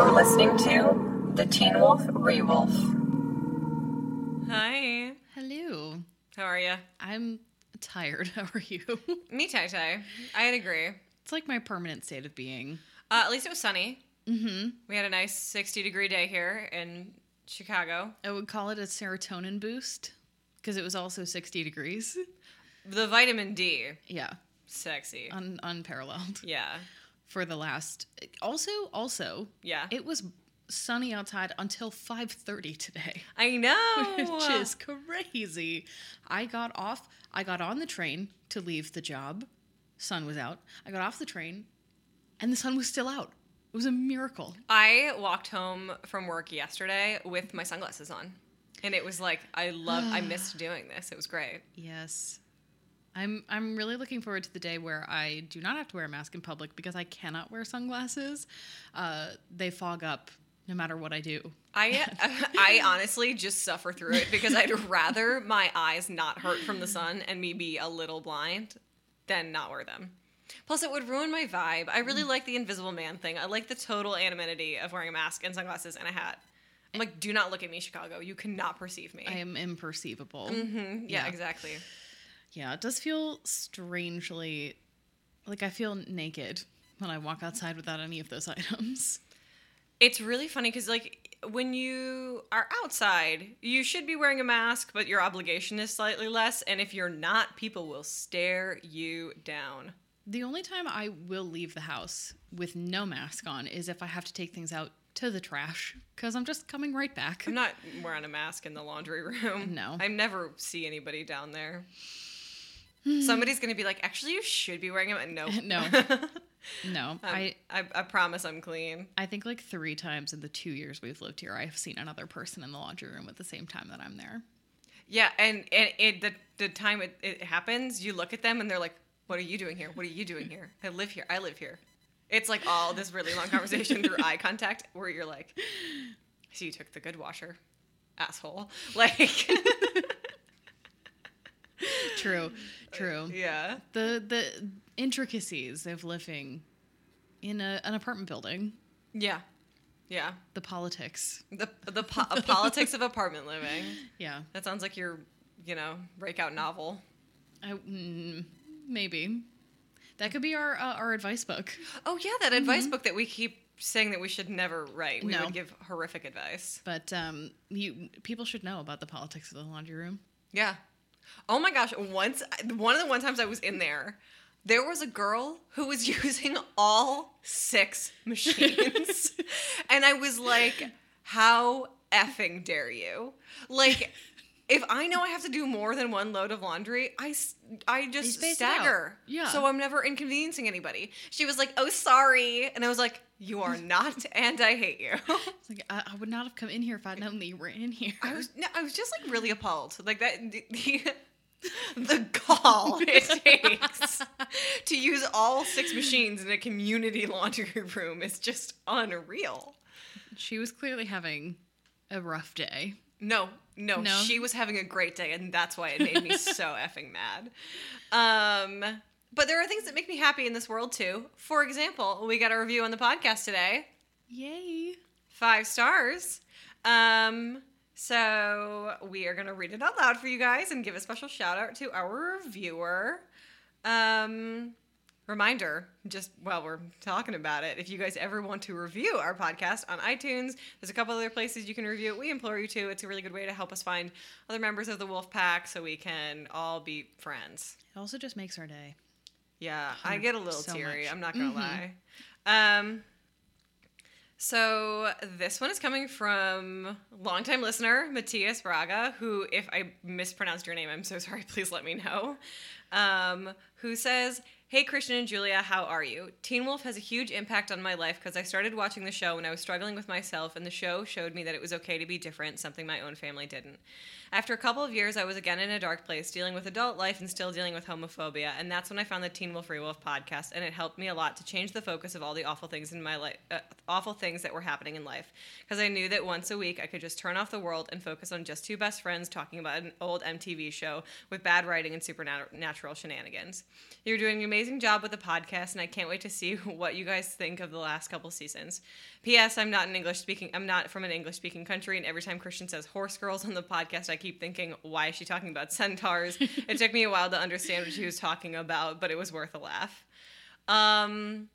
You're listening to the Teen Wolf Rewolf. Hi. Hello. How are you? I'm tired. How are you? Me, Tai Tai. I'd agree. it's like my permanent state of being. Uh, at least it was sunny. Mm-hmm. We had a nice 60 degree day here in Chicago. I would call it a serotonin boost because it was also 60 degrees. The vitamin D, Yeah, sexy. un- unparalleled Yeah. For the last. Also, also, Yeah. it was sunny outside until 5:30 today. I know. which is crazy. I got off, I got on the train to leave the job. Sun was out. I got off the train and the sun was still out. It was a miracle. I walked home from work yesterday with my sunglasses on. And it was like, I love, I missed doing this. It was great. Yes. I'm I'm really looking forward to the day where I do not have to wear a mask in public because I cannot wear sunglasses. Uh, they fog up no matter what I do. I I honestly just suffer through it because I'd rather my eyes not hurt from the sun and me be a little blind than not wear them. Plus, it would ruin my vibe. I really like the Invisible Man thing. I like the total anonymity of wearing a mask and sunglasses and a hat. I'm like, do not look at me, Chicago. You cannot perceive me. I am imperceivable. Mhm. Yeah, yeah. exactly. Yeah, it does feel strangely like I feel naked when I walk outside without any of those items. It's really funny because, like, when you are outside, you should be wearing a mask, but your obligation is slightly less. And if you're not, people will stare you down. The only time I will leave the house with no mask on is if I have to take things out to the trash because I'm just coming right back. I'm not wearing a mask in the laundry room. No. I never see anybody down there. Hmm. Somebody's gonna be like, actually, you should be wearing them. No, No. No, I I, I promise I'm clean. I think like three times in the two years we've lived here, I have seen another person in the laundry room at the same time that I'm there. Yeah, and and it the the time it, it happens, you look at them and they're like, "What are you doing here? What are you doing here? I live here. I live here." It's like all this really long conversation through eye contact where you're like, "So you took the good washer, asshole." Like, True, true. yeah. The the intricacies of living in a, an apartment building, Yeah. Yeah. the politics. The the po- politics of apartment living. Yeah, That sounds like your, you know, breakout novel. I mm, maybe that could be our uh, our advice book. Oh yeah, that advice book that we keep saying that we should never write. We No. would give horrific advice. But um, you people should know about the politics of the laundry room. Yeah. Oh my gosh, once one of the one times I was in there, there was a girl who was using all six machines. and I was like, how effing dare you? Like if I know I have to do more than one load of laundry, I, I just space it out. stagger. Yeah. So I'm never inconveniencing anybody. She was like, "Oh, sorry," and I was like, "You are not, and I hate you." Like I, I would not have come in here if I'd known that you were in here. I was no, I was just like really appalled. Like that the the, the gall it takes to use all six machines in a community laundry room is just unreal. She was clearly having a rough day. No, no, No? she was having a great day, and that's why it made me so effing mad. Um, but there are things that make me happy in this world too. For example, we got a review on the podcast today. Yay! five stars. Um, so we are gonna read it out loud for you guys and give a special shout out to our reviewer. Um, reminder, just while we're talking about it, if you guys ever want to review our podcast on iTunes, there's a couple other places you can review it. We implore you to. It's a really good way to help us find other members of the Wolf Pack so we can all be friends. It also just makes our day. Yeah, I get a little So teary. much. I'm not gonna Mhm. lie. Um, so this one is coming from longtime listener Matthias Braga, who, if I mispronounced your name, I'm so sorry. Please let me know. Um, who says, "Hey Christian and Julia, how are you? Teen Wolf has a huge impact on my life because I started watching the show when I was struggling with myself, and the show showed me that it was okay to be different, something my own family didn't. After a couple of years, I was again in a dark place, dealing with adult life and still dealing with homophobia, and that's when I found the Teen Wolf Free Wolf podcast, and it helped me a lot to change the focus of all the awful things in my life, uh, awful things that were happening in life, because I knew that once a week I could just turn off the world and focus on just two best friends talking about an old MTV show with bad writing and supernatural shenanigans. You're doing an amazing job with the podcast, and I can't wait to see what you guys think of the last couple seasons. P.S. I'm not an English speaking. I'm not from an English speaking country, and every time Christian says horse girls on the podcast, I keep thinking, why is she talking about centaurs? it took me a while to understand what she was talking about, but it was worth a laugh. Um,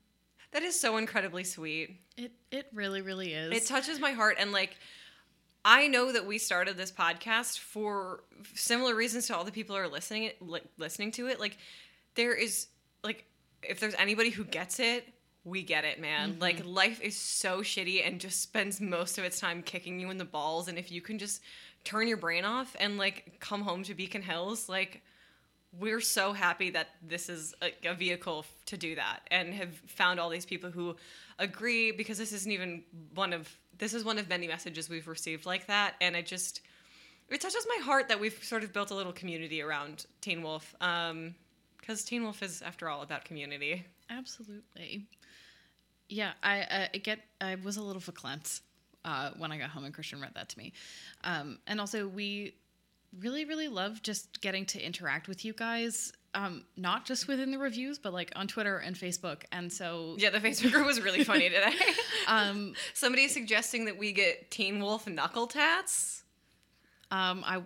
that is so incredibly sweet. It it really really is. It touches my heart, and like. I know that we started this podcast for similar reasons to all the people who are listening li- listening to it. Like there is like if there's anybody who gets it, we get it, man. Like life is so shitty and just spends most of its time kicking you in the balls and if you can just turn your brain off and like come home to Beacon Hills, like we're so happy that this is a, a vehicle to do that and have found all these people who agree because this isn't even one of this is one of many messages we've received like that and it just it touches my heart that we've sort of built a little community around teen wolf um because teen wolf is after all about community Absolutely. Yeah, I, uh, I get. I was a little verklempt uh, when I got home and Christian read that to me, um, and also we really, really love just getting to interact with you guys. Um, not just within the reviews, but like on Twitter and Facebook. And so, yeah the facebook group was really funny today um, somebody suggesting that we get teen wolf knuckle tats um, I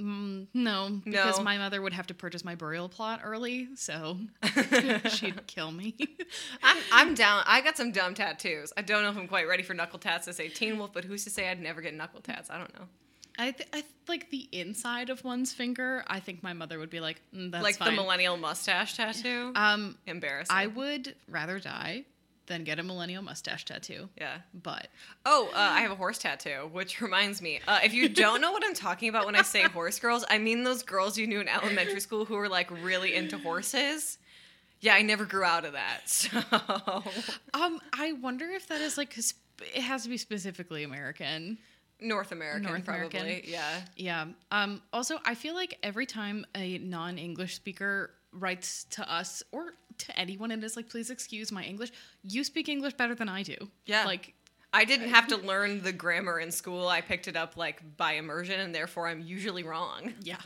mm, no because No. my mother would have to purchase my burial plot early, so she'd kill me. I'm, I'm down i got some dumb tattoos i don't know if i'm quite ready for knuckle tats to say teen wolf but who's to say i'd never get knuckle tats i don't know I, th- I th- like the inside of one's finger. I think my mother would be like, mm, "That's like fine." the millennial mustache tattoo Um, embarrassing I would rather die than get a millennial mustache tattoo. yeah But Oh, uh, I have a horse tattoo, which reminds me. Uh, if you don't know what I'm talking about when I say horse girls, I mean those girls you knew in elementary school who were like really into horses. Yeah, I never grew out of that. So um, I wonder if that is like 'cause it has to be specifically American. North American, North probably. American. Yeah. Yeah. Um, also, I feel like every time a non-English speaker writes to us or to anyone and is like, "Please excuse my English," you speak English better than I do. Yeah. Like, I didn't have to learn the grammar in school. I picked it up like by immersion, and therefore I'm usually wrong. yeah.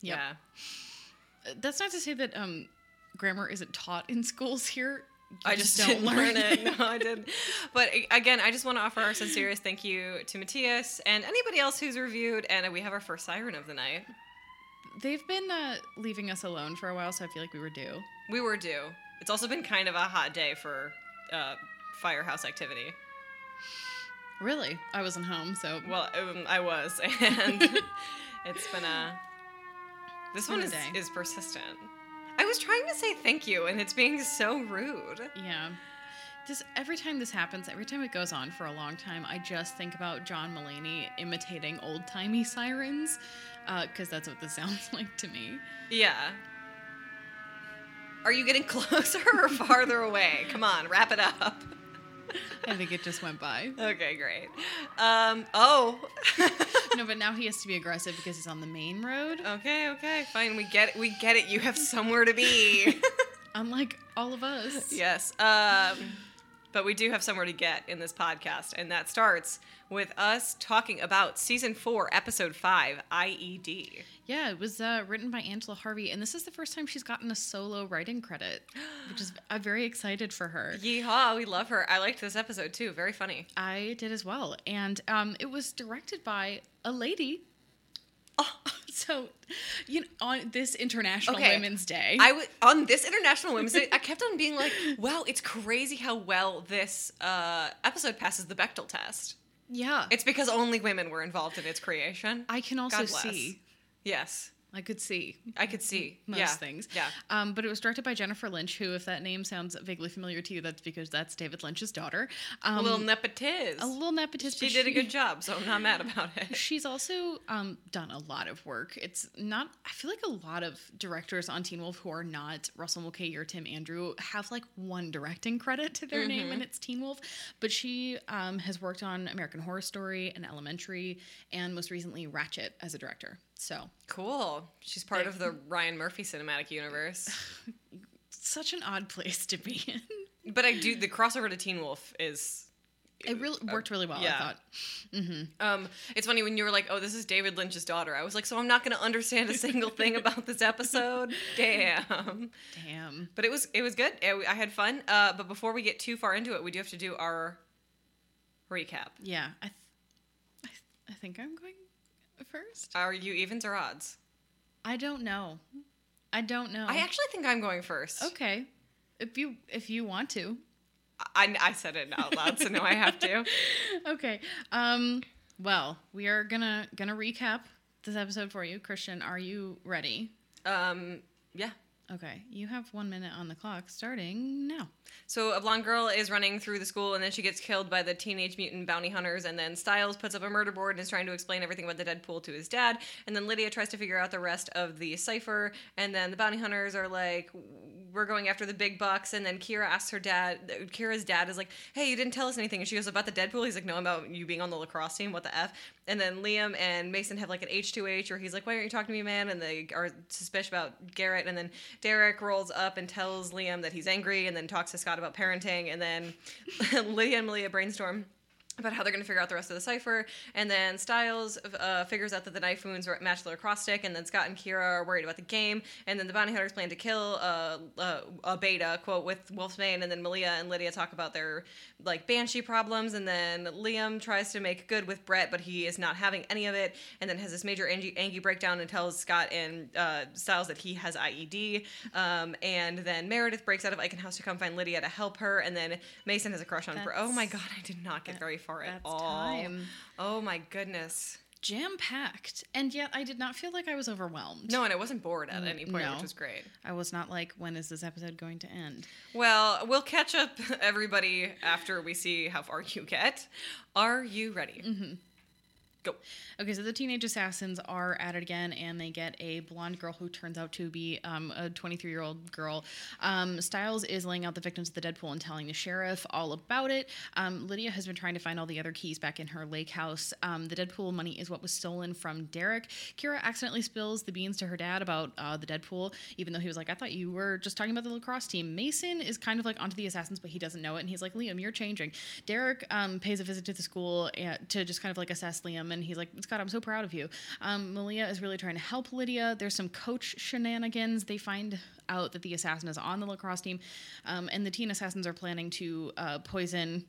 Yep. Yeah. That's not to say that um, grammar isn't taught in schools here. You I just, didn't learn it. No, I didn't. But again, I just want to offer our sincerest thank you to Matthias and anybody else who's reviewed. And we have our first siren of the night. They've been uh, leaving us alone for a while, so I feel like we were due. We were due. It's also been kind of a hot day for uh, firehouse activity. Really, I wasn't home, so Well, um, I was, and it's been a. This one is, is persistent. I was trying to say thank you, and it's being so rude. yeah. This every time this happens, every time it goes on for a long time, I just think about John Mulaney imitating old timey sirens, because that's what this sounds like to me. Yeah. Are you getting closer or farther away? Come on, wrap it up. I think it just went by. Okay, great. Um, oh. No, but now he has to be aggressive because he's on the main road. okay, okay, fine. We get it. We get it. You have somewhere to be. Unlike all of us. yes. Um, but we do have somewhere to get in this podcast, and that starts with us talking about season four, episode five, IED. Yeah, it was uh, written by Angela Harvey, and this is the first time she's gotten a solo writing credit, which is I'm very excited for her. Yeehaw, we love her. I liked this episode too. Very funny. I did as well, and um, it was directed by a lady. Oh, So, you know, on this International Okay. Women's Day, I w- on this International Women's Day, I kept on being like, "Wow, it's crazy how well this uh, episode passes the Bechdel test." yeah, It's because only women were involved in its creation. I can also God bless. see. yes, I could see I could see most yeah. things. Yeah. Um, but it was directed by Jennifer Lynch, who, if that name sounds vaguely familiar to you, that's because that's David Lynch's daughter. Um, a little nepotist. a little nepotist. She did a good job, so I'm not mad about it. She's also um, done a lot of work. It's not. I feel like a lot of directors on Teen Wolf who are not Russell Mulcahy or Tim Andrew have like one directing credit to their name, and it's Teen Wolf. But she um, has worked on American Horror Story and Elementary, and most recently Ratched as a director. So Cool. She's part of the Ryan Murphy cinematic universe. such an odd place to be in. But I do the crossover to Teen Wolf is It really worked really well, yeah. I thought. Um, it's funny when you were like, "Oh, this is David Lynch's daughter." I was like, "So I'm not going to understand a single thing about this episode." Damn. Damn. But it was it was good. I had fun. Uh, but before we get too far into it, we do have to do our recap. Yeah, I, th- I, th- I think I'm going first. Are you evens or odds? I don't know. I don't know. I actually think I'm going first. okay. If you if you want to. I, I said it out loud, so now I have to. Okay. Um. Well, we are gonna gonna recap this episode for you, Christian. Are you ready? Um, yeah. Okay. You have one minute on the clock, starting now. So a blonde girl is running through the school, and then she gets killed by the teenage mutant bounty hunters. And then Stiles puts up a murder board and is trying to explain everything about the Deadpool to his dad. And then Lydia tries to figure out the rest of the cipher. And then the bounty hunters are like, "We're going after the big bucks." And then Kira asks her dad. Kira's dad is like, "Hey, you didn't tell us anything." And she goes, "About the Deadpool." He's like, "No, about you being on the lacrosse team. What the f?" And then Liam and Mason have like an H two H, where he's like, "Why aren't you talking to me, man?" And they are suspicious about Garrett. And then Derek rolls up and tells Liam that he's angry, and then talks to Scott about parenting. And then Lydia and Malia brainstorm about how they're going to figure out the rest of the cipher. And then Stiles uh, figures out that the knife wounds match the lacrosse stick. And then Scott and Kira are worried about the game. And then the bounty hunters plan to kill uh, uh, a beta, quote, with Wolfsbane. And then Malia and Lydia talk about their like banshee problems. And then Liam tries to make good with Brett, but he is not having any of it. And then has this major Angie, Angie breakdown and tells Scott and uh, Stiles that he has IED. Um, and then Meredith breaks out of Eichen House to come find Lydia to help her. And then Mason has a crush on her. Oh my god, I did not get very at that's all. time. Oh my goodness. Jam packed, and yet I did not feel like I was overwhelmed. No, and I wasn't bored at any point, no. which was great. I was not like, when is this episode going to end? Well, we'll catch up everybody after we see how far you get. Are you ready? Mm-hmm. Go. Okay, so the teenage assassins are at it again, and they get a blonde girl who turns out to be um, a 23 year old girl. Um, Stiles is laying out the victims of the Deadpool and telling the sheriff all about it. Um, Lydia has been trying to find all the other keys back in her lake house. Um, the Deadpool money is what was stolen from Derek. Kira accidentally spills the beans to her dad about uh, the Deadpool, even though he was like, I thought you were just talking about the lacrosse team. Mason is kind of like onto the assassins, but he doesn't know it, and he's like, Liam, you're changing. Derek um, pays a visit to the school and, to just kind of like assess Liam, and he's like, Scott, I'm so proud of you. Um, Malia is really trying to help Lydia. There's some coach shenanigans. They find out that the assassin is on the lacrosse team, um, and the teen assassins are planning to uh, poison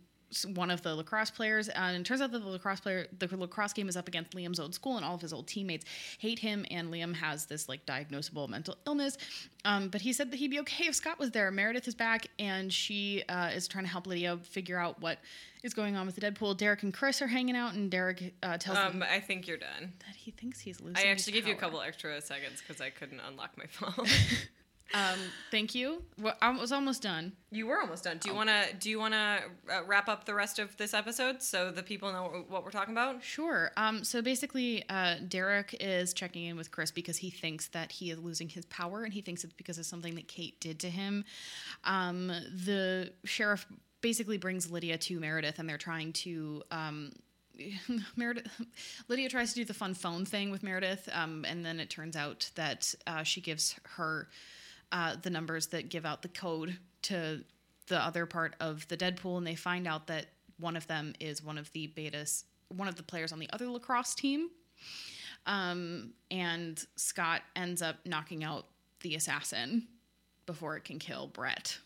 one of the lacrosse players. Uh, and it turns out that the lacrosse player, the lacrosse game is up against Liam's old school, and all of his old teammates hate him. And Liam has this like diagnosable mental illness. Um, but he said that he'd be okay if Scott was there. Meredith is back, and she uh, is trying to help Lydia figure out what is going on with the Deadpool. Derek and Chris are hanging out, and Derek uh, tells Um, I think you're done. that he thinks he's losing. I actually gave you a couple extra seconds because I couldn't unlock my phone. Um, thank you. Well, I was almost done. you were almost done. Do you wanna Do you wanna uh, wrap up the rest of this episode so the people know what we're talking about? Sure. Um, so basically, uh, Derek is checking in with Chris because he thinks that he is losing his power, and he thinks it's because of something that Kate did to him. Um, the sheriff basically brings Lydia to Meredith, and they're trying to. Um, Meredith, Lydia tries to do the fun phone thing with Meredith, um, and then it turns out that uh, she gives her uh, the numbers that give out the code to the other part of the Deadpool, and they find out that one of them is one of the betas, one of the players on the other lacrosse team. Um, and Scott ends up knocking out the assassin before it can kill Brett.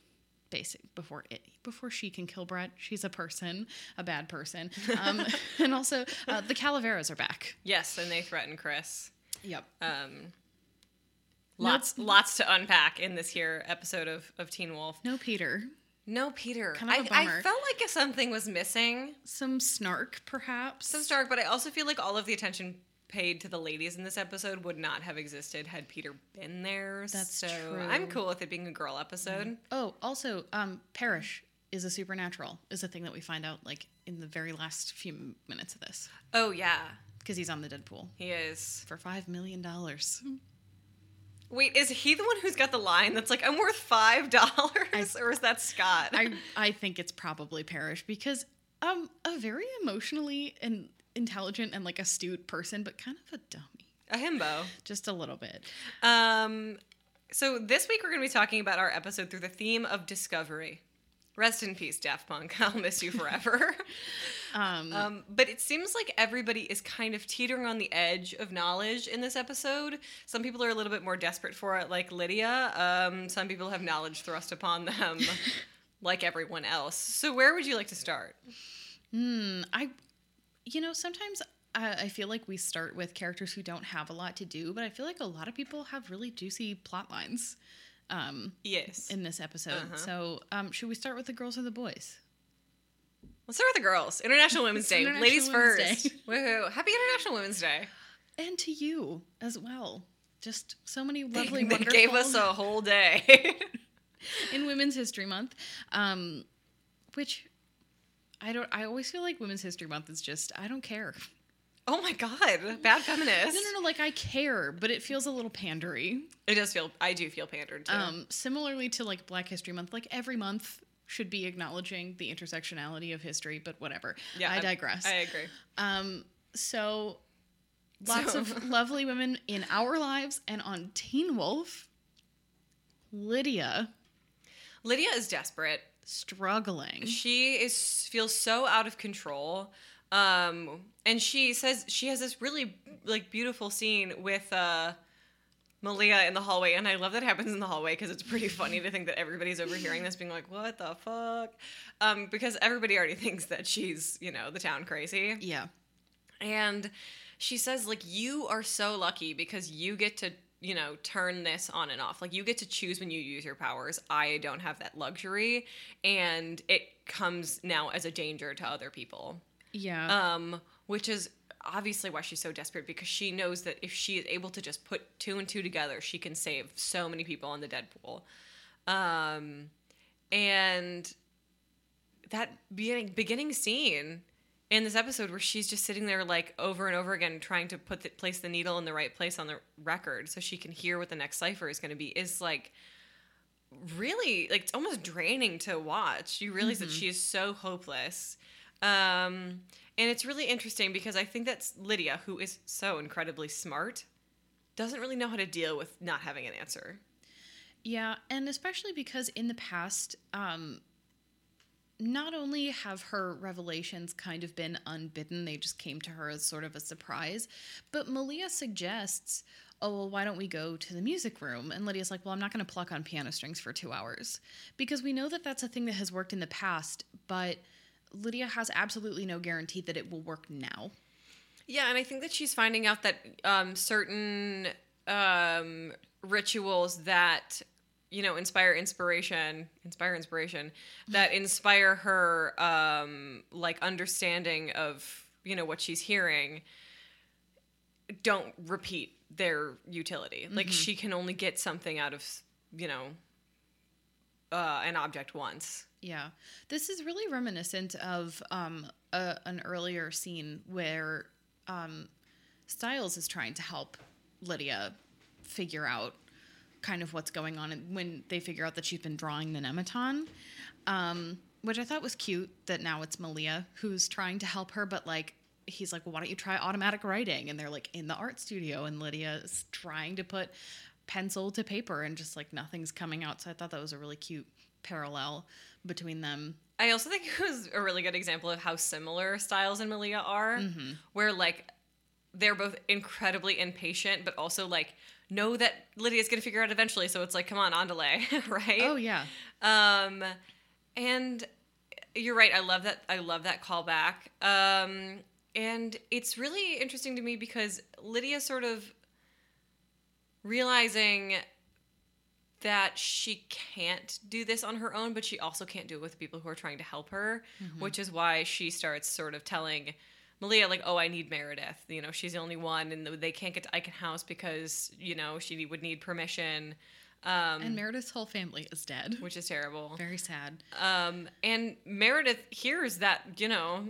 Basic before it before she can kill Brett, she's a person, a bad person. Um, and also, uh, the Calaveras are back. Yes, and they threaten Chris. Yep. Um, lots lots to unpack in this here episode of, of Teen Wolf. No Peter. No, Peter. Kind of a I, felt like if something was missing. Some snark, perhaps. Some Stark, but I also feel like all of the attention paid to the ladies in this episode would not have existed had Peter been there. That's so true. I'm cool with it being a girl episode. Oh, also, um, Parrish is a supernatural. Is a thing that we find out like in the very last few minutes of this Oh yeah, because he's on the Deadpool he is. for five million dollars. Wait, is he the one who's got the line that's like, "I'm worth five dollars," or is that Scott? I I think it's probably Parrish because um a very emotionally and intelligent and like astute person, but kind of a dummy, a himbo. just a little bit. Um, so this week we're going to be talking about our episode through the theme of discovery. Rest in peace, Daft Punk. I'll miss you forever. Um, um, but it seems like everybody is kind of teetering on the edge of knowledge in this episode. Some people are a little bit more desperate for it, like Lydia. Um, some people have knowledge thrust upon them, like everyone else. So, where would you like to start? hmm, I, you know, sometimes I, I feel like we start with characters who don't have a lot to do, but I feel like a lot of people have really juicy plot lines um, Yes. in this episode. Uh-huh. So, um, should we start with the girls or the boys? Let's start with the girls. International Women's Day. International Ladies Women's first. Day. Woohoo. Happy International Women's Day. And to you as well. Just so many lovely, they wonderful gave us a whole day. in Women's History Month, um, which I don't. I always feel like Women's History Month is just I don't care. Oh my god. Bad feminist. No, no, no. Like I care, but it feels a little pandery. It does feel, I do feel pandered too. Um, similarly to like Black History Month, like every month should be acknowledging the intersectionality of history, but whatever. Yeah, I digress. I, agree. um, so lots So- of lovely women in our lives and on Teen Wolf. Lydia Lydia is desperate. struggling. She is feels so out of control. Um, and she says she has this really like beautiful scene with uh Malia in the hallway, and I love that it happens in the hallway because it's pretty funny to think that everybody's overhearing this, being like, "What the fuck?" Um, because everybody already thinks that she's, you know, the town crazy. Yeah. And she says, like, you are so lucky because you get to, you know, turn this on and off. Like, you get to choose when you use your powers. I don't have that luxury. And it comes now as a danger to other people. Yeah. Um, which is obviously why she's so desperate because she knows that if she is able to just put two and two together, she can save so many people on the Deadpool. Um, and that beginning beginning scene in this episode where she's just sitting there like over and over again trying to put the, place the needle in the right place on the record so she can hear what the next cipher is going to be is like really like it's almost draining to watch you realize that she is so hopeless um and it's really interesting because i think that's lydia who is so incredibly smart doesn't really know how to deal with not having an answer Yeah, and especially because in the past, um, not only have her revelations kind of been unbidden, they just came to her as sort of a surprise, but Malia suggests, oh, well, why don't we go to the music room? And Lydia's like, well, I'm not going to pluck on piano strings for two hours. Because we know that that's a thing that has worked in the past, but Lydia has absolutely no guarantee that it will work now. Yeah, and I think that she's finding out that um, certain um, rituals that you know inspire inspiration, inspire inspiration, that inspire her um, like understanding of you know what she's hearing, don't repeat their utility. Like she can only get something out of you know uh, an object once. Yeah, this is really reminiscent of um, a, an earlier scene where um, Stiles is trying to help Lydia figure out kind of what's going on and when they figure out that she's been drawing the Nemeton, um, which I thought was cute that now it's Malia who's trying to help her, but like he's like, well, why don't you try automatic writing? And they're like in the art studio, and Lydia is trying to put pencil to paper, and just like nothing's coming out. So I thought that was a really cute parallel between them. I also think it was a really good example of how similar Stiles and Malia are, where like they're both incredibly impatient, but also like know that Lydia's gonna figure out eventually. So it's like, come on, on delay, right? Oh yeah, Um, and you're right. I love that. I love that callback. Um, and it's really interesting to me because Lydia sort of realizing that she can't do this on her own, but she also can't do it with the people who are trying to help her, which is why she starts sort of telling Malia, like, oh, I need Meredith. You know, she's the only one, and they can't get to Eichen House because, you know, she would need permission, um, and Meredith's whole family is dead. which is terrible. Very sad. Um, and Meredith hears that, you know,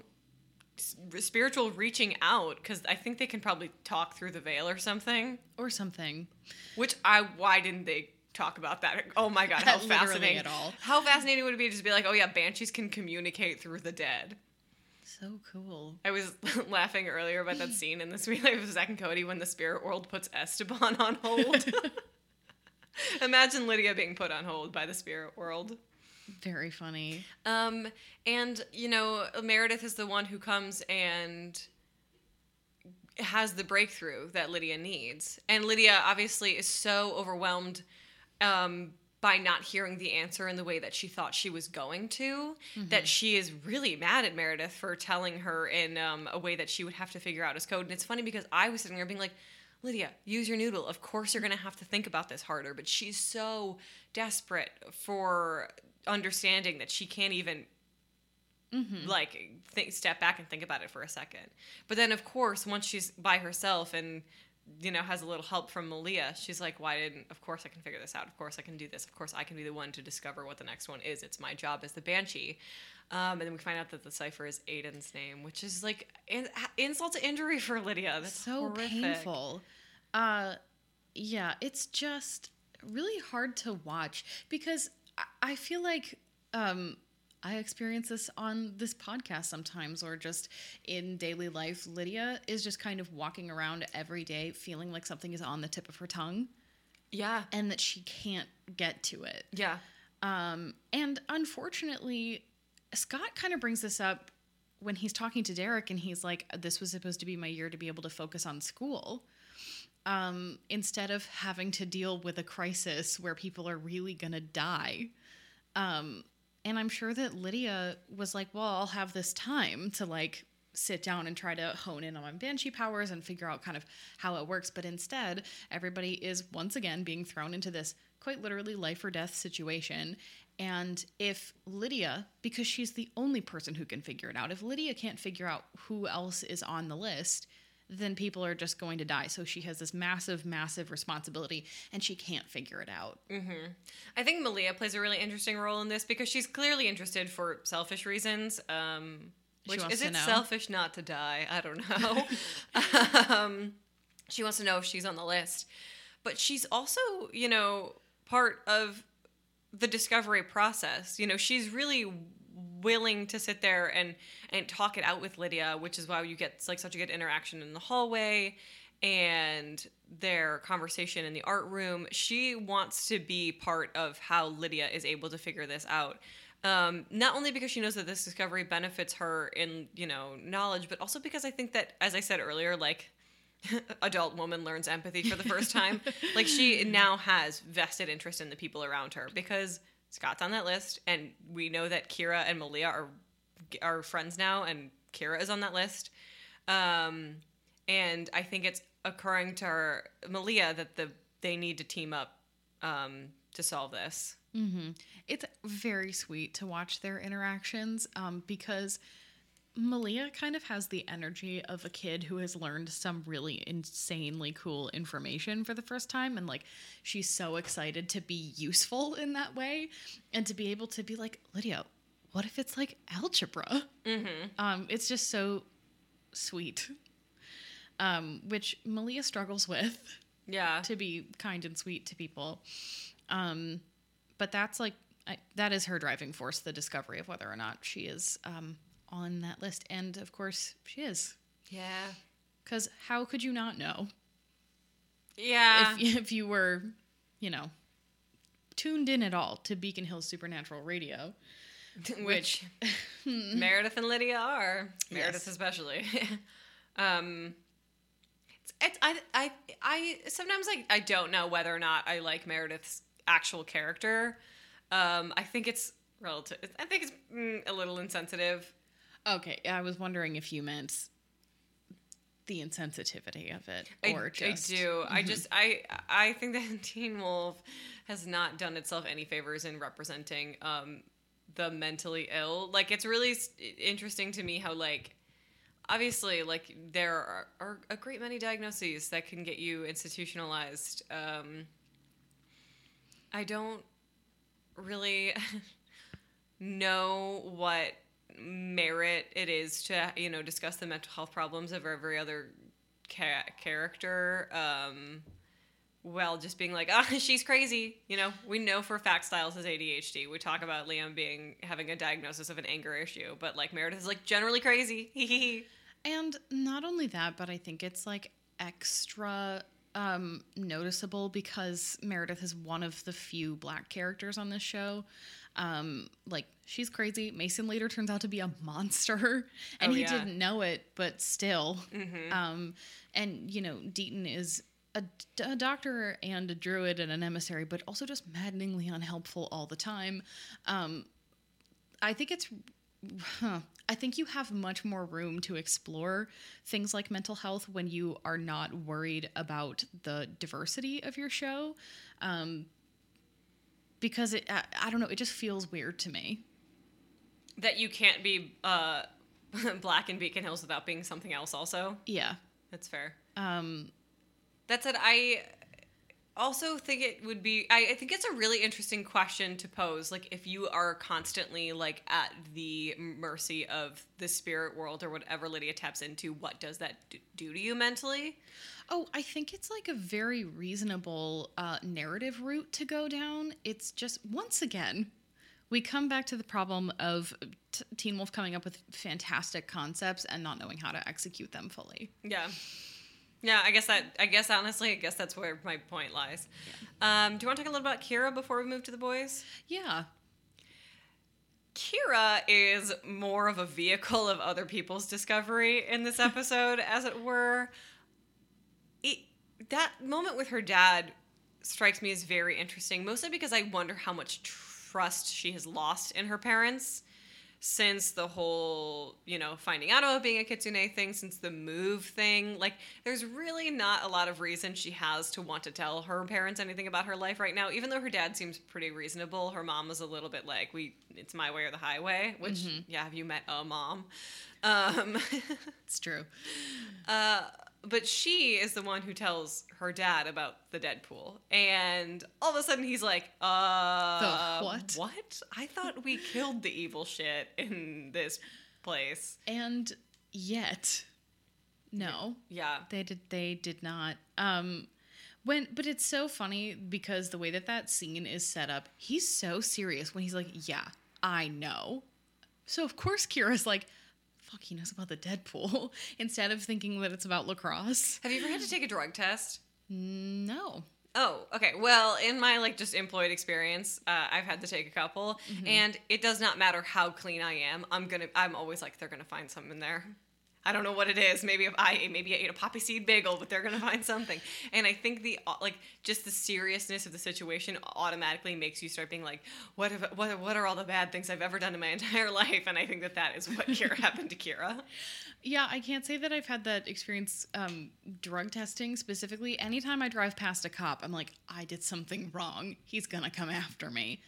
spiritual reaching out because I think they can probably talk through the veil or something. Or something. Which I why didn't they talk about that? Oh my god, how fascinating! at all. How fascinating would it be to just be like, oh yeah, banshees can communicate through the dead. So cool. I was laughing earlier about that scene in this real life of Zack and Cody when the spirit world puts Esteban on hold. Imagine Lydia being put on hold by the spirit world. Very funny. Um, and you know, Meredith is the one who comes and has the breakthrough that Lydia needs, and Lydia obviously is so overwhelmed um, by not hearing the answer in the way that she thought she was going to that she is really mad at Meredith for telling her in um, a way that she would have to figure out his code. And it's funny because I was sitting there being like. Lydia, use your noodle. Of course, you're going to have to think about this harder, but she's so desperate for understanding that she can't even like think, step back and think about it for a second. But then, of course, once she's by herself and you know has a little help from Malia, she's like, "Why didn't? Of course, I can figure this out. Of course, I can do this. Of course, I can be the one to discover what the next one is. It's my job as the Banshee." Um, and then we find out that the cipher is Aiden's name, which is like in, insult to injury for Lydia. That's so horrific. painful. Uh, yeah, it's just really hard to watch because I- feel like um, I experience this on this podcast sometimes, or just in daily life. Lydia is just kind of walking around every day feeling like something is on the tip of her tongue Yeah, and that she can't get to it. yeah, Um, and unfortunately, Scott kind of brings this up when he's talking to Derek, and he's like, "This was supposed to be my year to be able to focus on school." Um, instead of having to deal with a crisis where people are really gonna die. Um, and I'm sure that Lydia was like, well, I'll have this time to like sit down and try to hone in on my banshee powers and figure out kind of how it works. But instead, everybody is once again being thrown into this quite literally life or death situation. And if Lydia, because she's the only person who can figure it out, if Lydia can't figure out who else is on the list, then people are just going to die. So she has this massive, massive responsibility and she can't figure it out. I think Malia plays a really interesting role in this because she's clearly interested for selfish reasons. Um, which is it know. selfish not to die? I don't know. um, she wants to know if she's on the list, but she's also, you know, part of the discovery process. You know, she's really willing to sit there and and talk it out with Lydia, which is why you get like such a good interaction in the hallway and their conversation in the art room. She wants to be part of how Lydia is able to figure this out. Um, not only because she knows that this discovery benefits her in you know knowledge, but also because I think that, as I said earlier, like adult woman learns empathy for the first time. like she now has vested interest in the people around her because Scott's on that list, and we know that Kira and Malia are are friends now, and Kira is on that list. Um, and I think it's occurring to her, Malia that the they need to team up um, to solve this. It's very sweet to watch their interactions um, because Malia kind of has the energy of a kid who has learned some really insanely cool information for the first time. And like, she's so excited to be useful in that way and to be able to be like, Lydia, what if it's like algebra? Um, it's just so sweet. Um, which Malia struggles with Yeah, to be kind and sweet to people. Um, but that's like I, that is her driving force, the discovery of whether or not she is um, on that list. And of course, she is. yeah, Because how could you not know yeah. if if you were, you know, tuned in at all to Beacon Hill Supernatural Radio? which Meredith and Lydia are. Meredith Yes. especially. um, it's, it's, I, I, I sometimes like I don't know whether or not I like Meredith's actual character. Um, I think it's relative. I think it's mm, a little insensitive. Okay, I was wondering if you meant the insensitivity of it, I, or just I do. I just I I think that Teen Wolf has not done itself any favors in representing um, the mentally ill. Like it's really interesting to me how like obviously like there are, are a great many diagnoses that can get you institutionalized. Um, I don't really know what merit it is to you know discuss the mental health problems of every other ca- character um well just being like ah she's crazy you know? We know for a fact stiles has adhd we talk about liam being having a diagnosis of an anger issue but like meredith is like generally crazy. And not only that, but I think it's like extra um, noticeable because Meredith is one of the few black characters on this show. Um, like she's crazy. Mason later turns out to be a monster, and Oh, he yeah. didn't know it, but still. Mm-hmm. Um, and you know, Deaton is a, a doctor and a druid and an emissary, but also just maddeningly unhelpful all the time. Um, I think it's. Huh. I think you have much more room to explore things like mental health when you are not worried about the diversity of your show. Um, because it, I, I don't know, it just feels weird to me. That you can't be uh, black in Beacon Hills without being something else. Also, Yeah. that's fair. Um, That said, I also think it would be. I, I think it's a really interesting question to pose. Like, if you are constantly like at the mercy of the spirit world or whatever Lydia taps into, what does that do, to you mentally? Oh, I think it's like a very reasonable uh, narrative route to go down. It's just, once again, we come back to the problem of t- Teen Wolf coming up with fantastic concepts and not knowing how to execute them fully. Yeah. Yeah, I guess that. I guess honestly, I guess that's where my point lies. Um, do you want to talk a little about Kira before we move to the boys? Yeah. Kira is more of a vehicle of other people's discovery in this episode, as it were. It, that moment with her dad strikes me as very interesting, mostly because I wonder how much trust she has lost in her parents since the whole, you know, finding out about being a kitsune thing, since the move thing. Like, there's really not a lot of reason she has to want to tell her parents anything about her life right now. Even though her dad seems pretty reasonable, her mom was a little bit like, "We, it's my way or the highway." Which, yeah, have you met a mom? Um, It's true. uh, but she is the one who tells her dad about the Deadpool, and all of a sudden he's like, "Uh, The what? What? I thought we killed the evil shit in this place." And yet, no. Yeah, They did. They did not. Um, when, but it's so funny because the way that that scene is set up, he's so serious when he's like, "Yeah, I know." So of course Kira's like, "Fuck, he knows about the Deadpool," instead of thinking that it's about lacrosse. have you ever had to take a drug test? No. Oh, okay. Well, in my like just employed experience, uh, I've had to take a couple, and it does not matter how clean I am. I'm gonna. I'm always like they're gonna find something in there. I don't know what it is. Maybe if I maybe I ate a poppy seed bagel, but they're gonna find something. And I think the like just the seriousness of the situation automatically makes you start being like, what have, what what are all the bad things I've ever done in my entire life? And I think that that is what Kira happened to Kira. Yeah, I can't say that I've had that experience um, drug testing specifically. Anytime I drive past a cop, I'm like, I did something wrong. He's gonna come after me.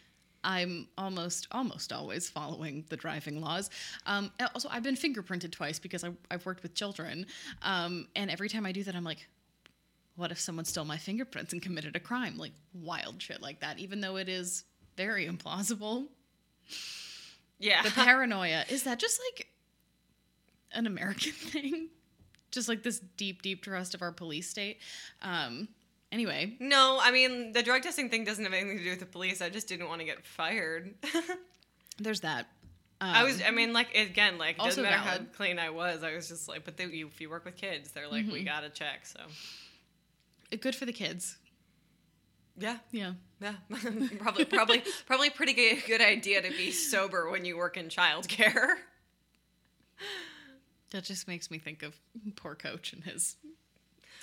I'm almost almost always following the driving laws. Um, also, I've been fingerprinted twice because I, I've worked with children, um, and every time I do that, I'm like, what if someone stole my fingerprints and committed a crime? Like wild shit like that. Even though it is very implausible. Yeah. The paranoia is that just like an American thing? Just like this deep, deep trust of our police state. Um, anyway, no, I mean the drug testing thing doesn't have anything to do with the police. I just didn't want to get fired. there's that. Um, I was, I mean, like again, like it doesn't matter how clean I was. I was just like, but they, you, if you work with kids, they're like, Mm-hmm. we gotta check. So good for the kids. yeah, Yeah. yeah, probably, probably, probably pretty good, good idea to be sober when you work in childcare. That just makes me think of poor coach and his,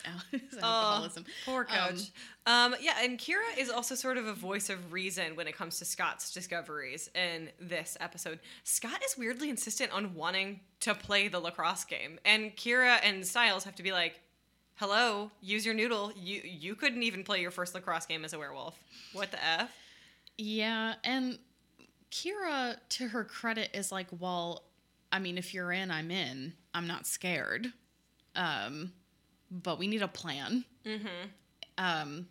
Oh, alcoholism. poor Um, coach. Um, yeah, and Kira is also sort of a voice of reason when it comes to Scott's discoveries in this episode. Scott is weirdly insistent on wanting to play the lacrosse game, and Kira and Stiles have to be like, "Hello, use your noodle. You you couldn't even play your first lacrosse game as a werewolf. What the f?" Yeah, and Kira, to her credit, is like, well, I mean, if you're in, I'm in. I'm not scared. Um, but we need a plan. Mm-hmm. Um,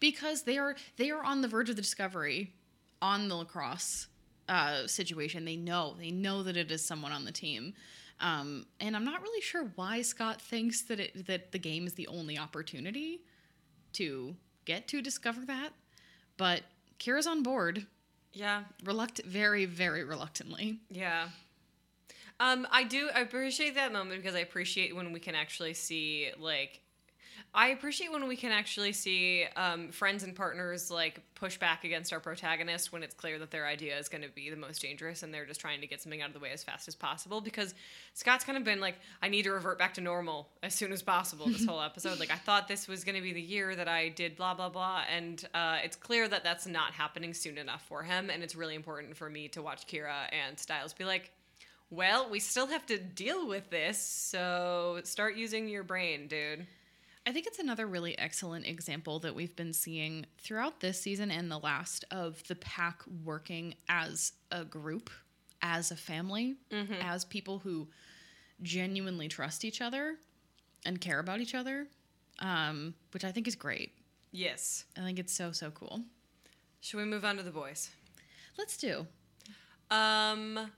because they are they are on the verge of the discovery on the lacrosse uh, situation. They know they know that it is someone on the team. Um, and I'm not really sure why Scott thinks that it that the game is the only opportunity to get to discover that. But Kira's on board, Yeah, reluctant, very, very reluctantly. Yeah. Um, I do I appreciate that moment because I appreciate when we can actually see like I appreciate when we can actually see um, friends and partners like push back against our protagonist when it's clear that their idea is going to be the most dangerous and they're just trying to get something out of the way as fast as possible. Because Scott's kind of been like, I need to revert back to normal as soon as possible this whole episode. like, I thought this was going to be the year that I did blah, blah, blah. And uh, it's clear that that's not happening soon enough for him. And it's really important for me to watch Kira and Stiles be like, well, we still have to deal with this, so start using your brain, dude. I think it's another really excellent example that we've been seeing throughout this season and the last of the pack working as a group, as a family, as people who genuinely trust each other and care about each other, um, which I think is great. Yes. I think it's so, so cool. Should we move on to the boys? Let's do. Um.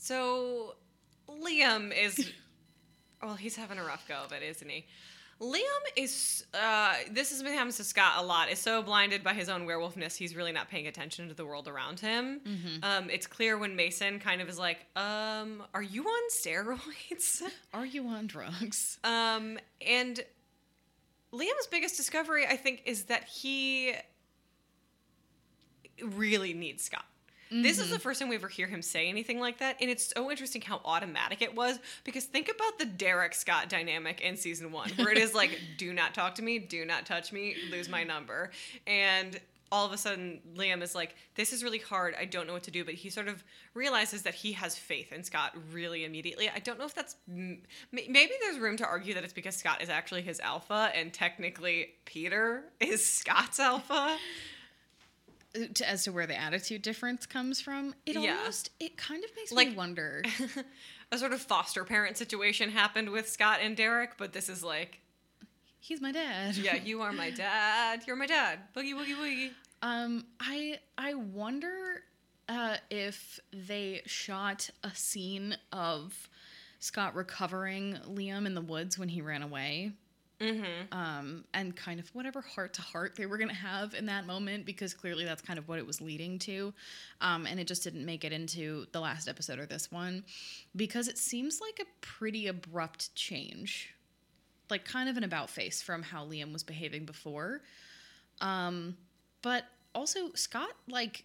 So, Liam is. well, he's having a rough go of it, isn't he? Liam is. Uh, this has been happens to Scott a lot. Is so blinded by his own werewolfness, he's really not paying attention to the world around him. Um, it's clear when Mason kind of is like, um, "Are you on steroids?" Are you on drugs? Um, and Liam's biggest discovery, I think, is that he really needs Scott. This is the mm-hmm. first time we ever hear him say anything like that, and it's so interesting how automatic it was. Because think about the Derek Scott dynamic in season one, where it is like, "Do not talk to me, do not touch me, lose my number," and all of a sudden Liam is like, "This is really hard. I don't know what to do." But he sort of realizes that he has faith in Scott really immediately. I don't know if that's maybe there's room to argue that it's because Scott is actually his alpha, and technically Peter is Scott's alpha. To, as to where the attitude difference comes from, it Yeah. almost it kind of makes me Like- wonder. a sort of foster parent situation happened with Scott and Derek, but this is like, He's my dad. yeah, you are my dad. You're my dad. Boogie woogie woogie. Um, I I wonder uh, if they shot a scene of Scott recovering Liam in the woods when he ran away. Mm-hmm. Um, and kind of whatever heart to heart they were gonna have in that moment, because clearly that's kind of what it was leading to, um, and it just didn't make it into the last episode or this one, because it seems like a pretty abrupt change, like kind of an about face from how Liam was behaving before. Um, but also Scott like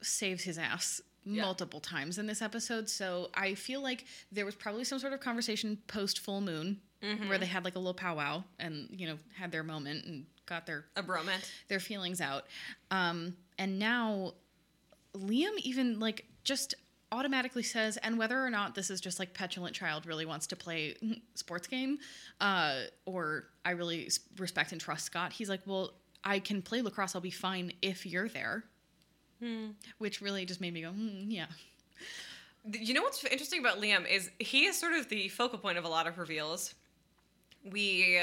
saves his ass Yeah. multiple times in this episode, so I feel like there was probably some sort of conversation post full moon where they had like a little powwow and you know had their moment and got their A bromance. their feelings out. Um, and now Liam even like just automatically says, and whether or not this is just like petulant child really wants to play sports game, uh, or I really respect and trust Scott. He's like, well, I can play lacrosse. I'll be fine if you're there. Which really just made me go, hmm, yeah. You know what's interesting about Liam is he is sort of the focal point of a lot of reveals. We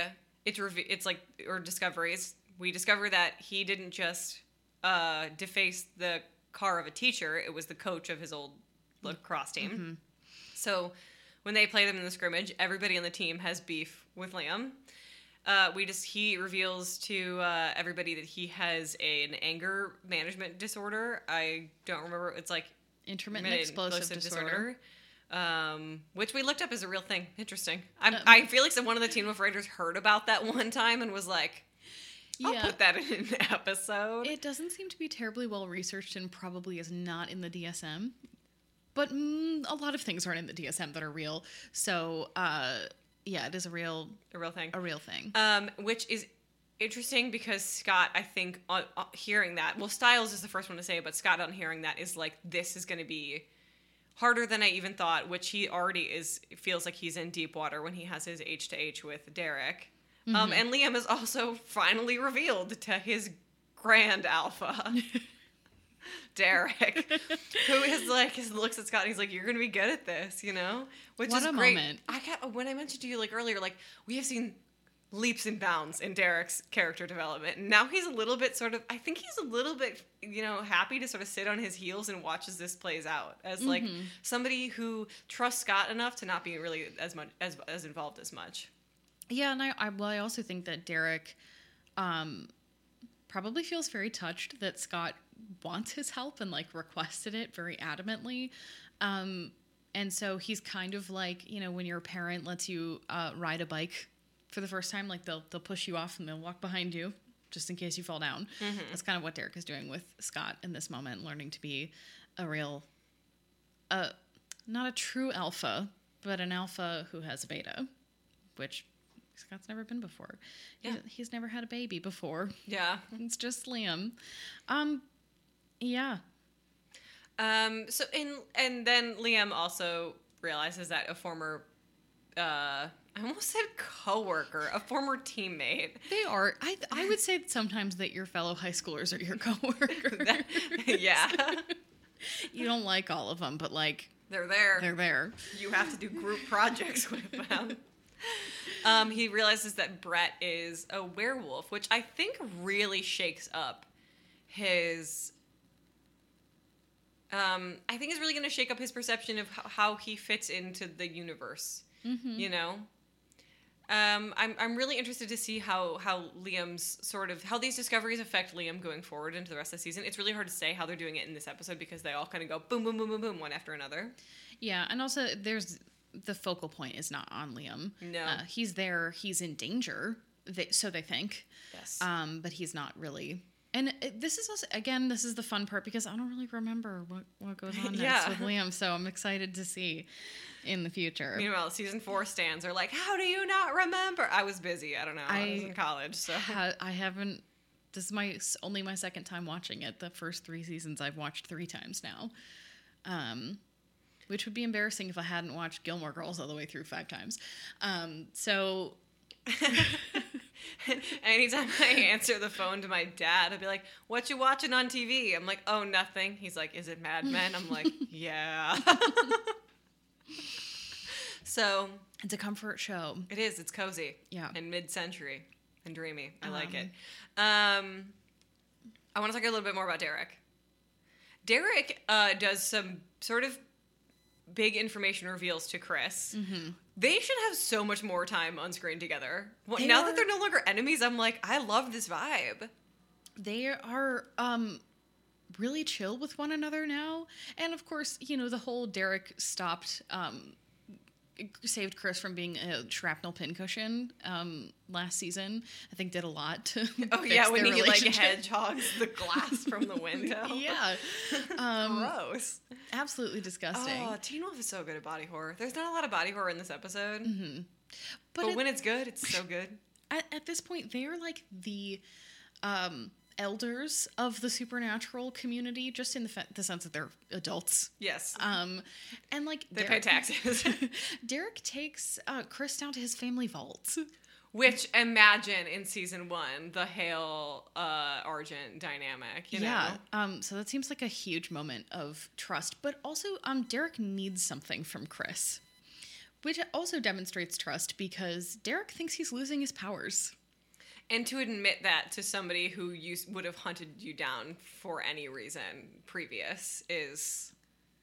it's reve- it's like or discoveries. We discover that he didn't just uh, deface the car of a teacher; it was the coach of his old lacrosse team. So when they play them in the scrimmage, everybody on the team has beef with Liam. Uh, we just he reveals to uh, everybody that he has an anger management disorder. I don't remember. It's like Intermittent intermittent explosive, disorder. um, which we looked up as a real thing. Interesting. I'm, I feel like some one of the Teen Wolf writers heard about that one time and was like, "I'll Yeah. put that in an episode." It doesn't seem to be terribly well researched and probably is not in the DSM. But mm, a lot of things aren't in the DSM that are real. So, uh, yeah, it is a real a real thing. a real thing. Um, which is interesting because Scott, I think, on, on hearing that, well, Stiles is the first one to say it, but Scott, on hearing that, is like, this is going to be harder than I even thought. Which he already is feels like he's in deep water when he has his H to H with Derek. Um, and Liam is also finally revealed to his grand alpha. Derek, who is like, looks at Scott and he's like, "You're gonna be good at this," you know, which What is a great. moment. I got when I mentioned to you like earlier, like we have seen leaps and bounds in Derek's character development. And now he's a little bit sort of I think he's a little bit, you know, happy to sort of sit on his heels and watch as this plays out. As like Mm-hmm. somebody who trusts Scott enough to not be really as much as as involved as much. Yeah, and I, I well, I also think that Derek um, probably feels very touched that Scott wants his help and like requested it very adamantly. Um, and so he's kind of like, you know, when your parent lets you uh, ride a bike for the first time. Like they'll they'll push you off and they'll walk behind you just in case you fall down. That's kind of what Derek is doing with Scott in this moment, learning to be a real, uh, not a true alpha, but an alpha who has a beta, which Scott's never been before. Yeah. He, he's never had a baby before. Yeah. It's just Liam. Um, yeah. Um, so in and then Liam also realizes that a former uh I almost said coworker, a former teammate. They are. I I would say sometimes that your fellow high schoolers are your coworkers. That- yeah. you don't like all of them, but like They're there. they're there. you have to do group projects with them. Um, he realizes that Brett is a werewolf, which I think really shakes up his. Um, I think is really going to shake up his perception of how, how he fits into the universe. You know, um, I'm I'm really interested to see how how Liam's sort of how these discoveries affect Liam going forward into the rest of the season. It's really hard to say how they're doing it in this episode because they all kind of go boom boom boom boom boom one after another. Yeah, and also there's the focal point is not on Liam. No. uh, he's there. He's in danger. They, so they think. Yes. Um, but he's not really. And it, this is also again, this is the fun part because I don't really remember what what goes on next Yeah. with Liam. So I'm excited to see in the future. Meanwhile, season four stands are like, "How do you not remember?" I was busy. I don't know. I, was in college, so ha- I haven't. This is my only my second time watching it. The first three seasons I've watched three times now, um, which would be embarrassing if I hadn't watched Gilmore Girls all the way through five times. Um, so anytime I answer the phone to my dad, I'd be like, "What you watching on TV?" I'm like, "Oh, nothing." He's like, "Is it Mad Men?" I'm like, "Yeah." so it's a comfort show. it is. It's cozy. Yeah. And mid-century and dreamy. I like Um, it. Um, I want to talk a little bit more about Derek. Derek uh, does some sort of big information reveals to Chris. They should have so much more time on screen together. Well, now are- that they're no longer enemies, I'm like, I love this vibe. They are um, really chill with one another now, and of course, you know the whole Derek stopped. Um, saved Chris from being a shrapnel pincushion um, last season. I think did a lot to. Oh yeah, when he like hedgehogs the glass from the window. yeah, um, Gross. absolutely disgusting. Oh, Teen Wolf is so good at body horror. There's not a lot of body horror in this episode, but but, at, when it's good, it's so good. at, at this point, they are like the um, elders of the supernatural community, just in the, fa- the sense that they're adults. Yes, Um, and like they pay taxes. Derek takes uh, Chris down to his family vault. Which imagine in season one the Hale uh, Argent dynamic. You yeah. know? Um, so that seems like a huge moment of trust, but also um, Derek needs something from Chris, which also demonstrates trust because Derek thinks he's losing his powers. And to admit that to somebody who you would have hunted you down for any reason previous is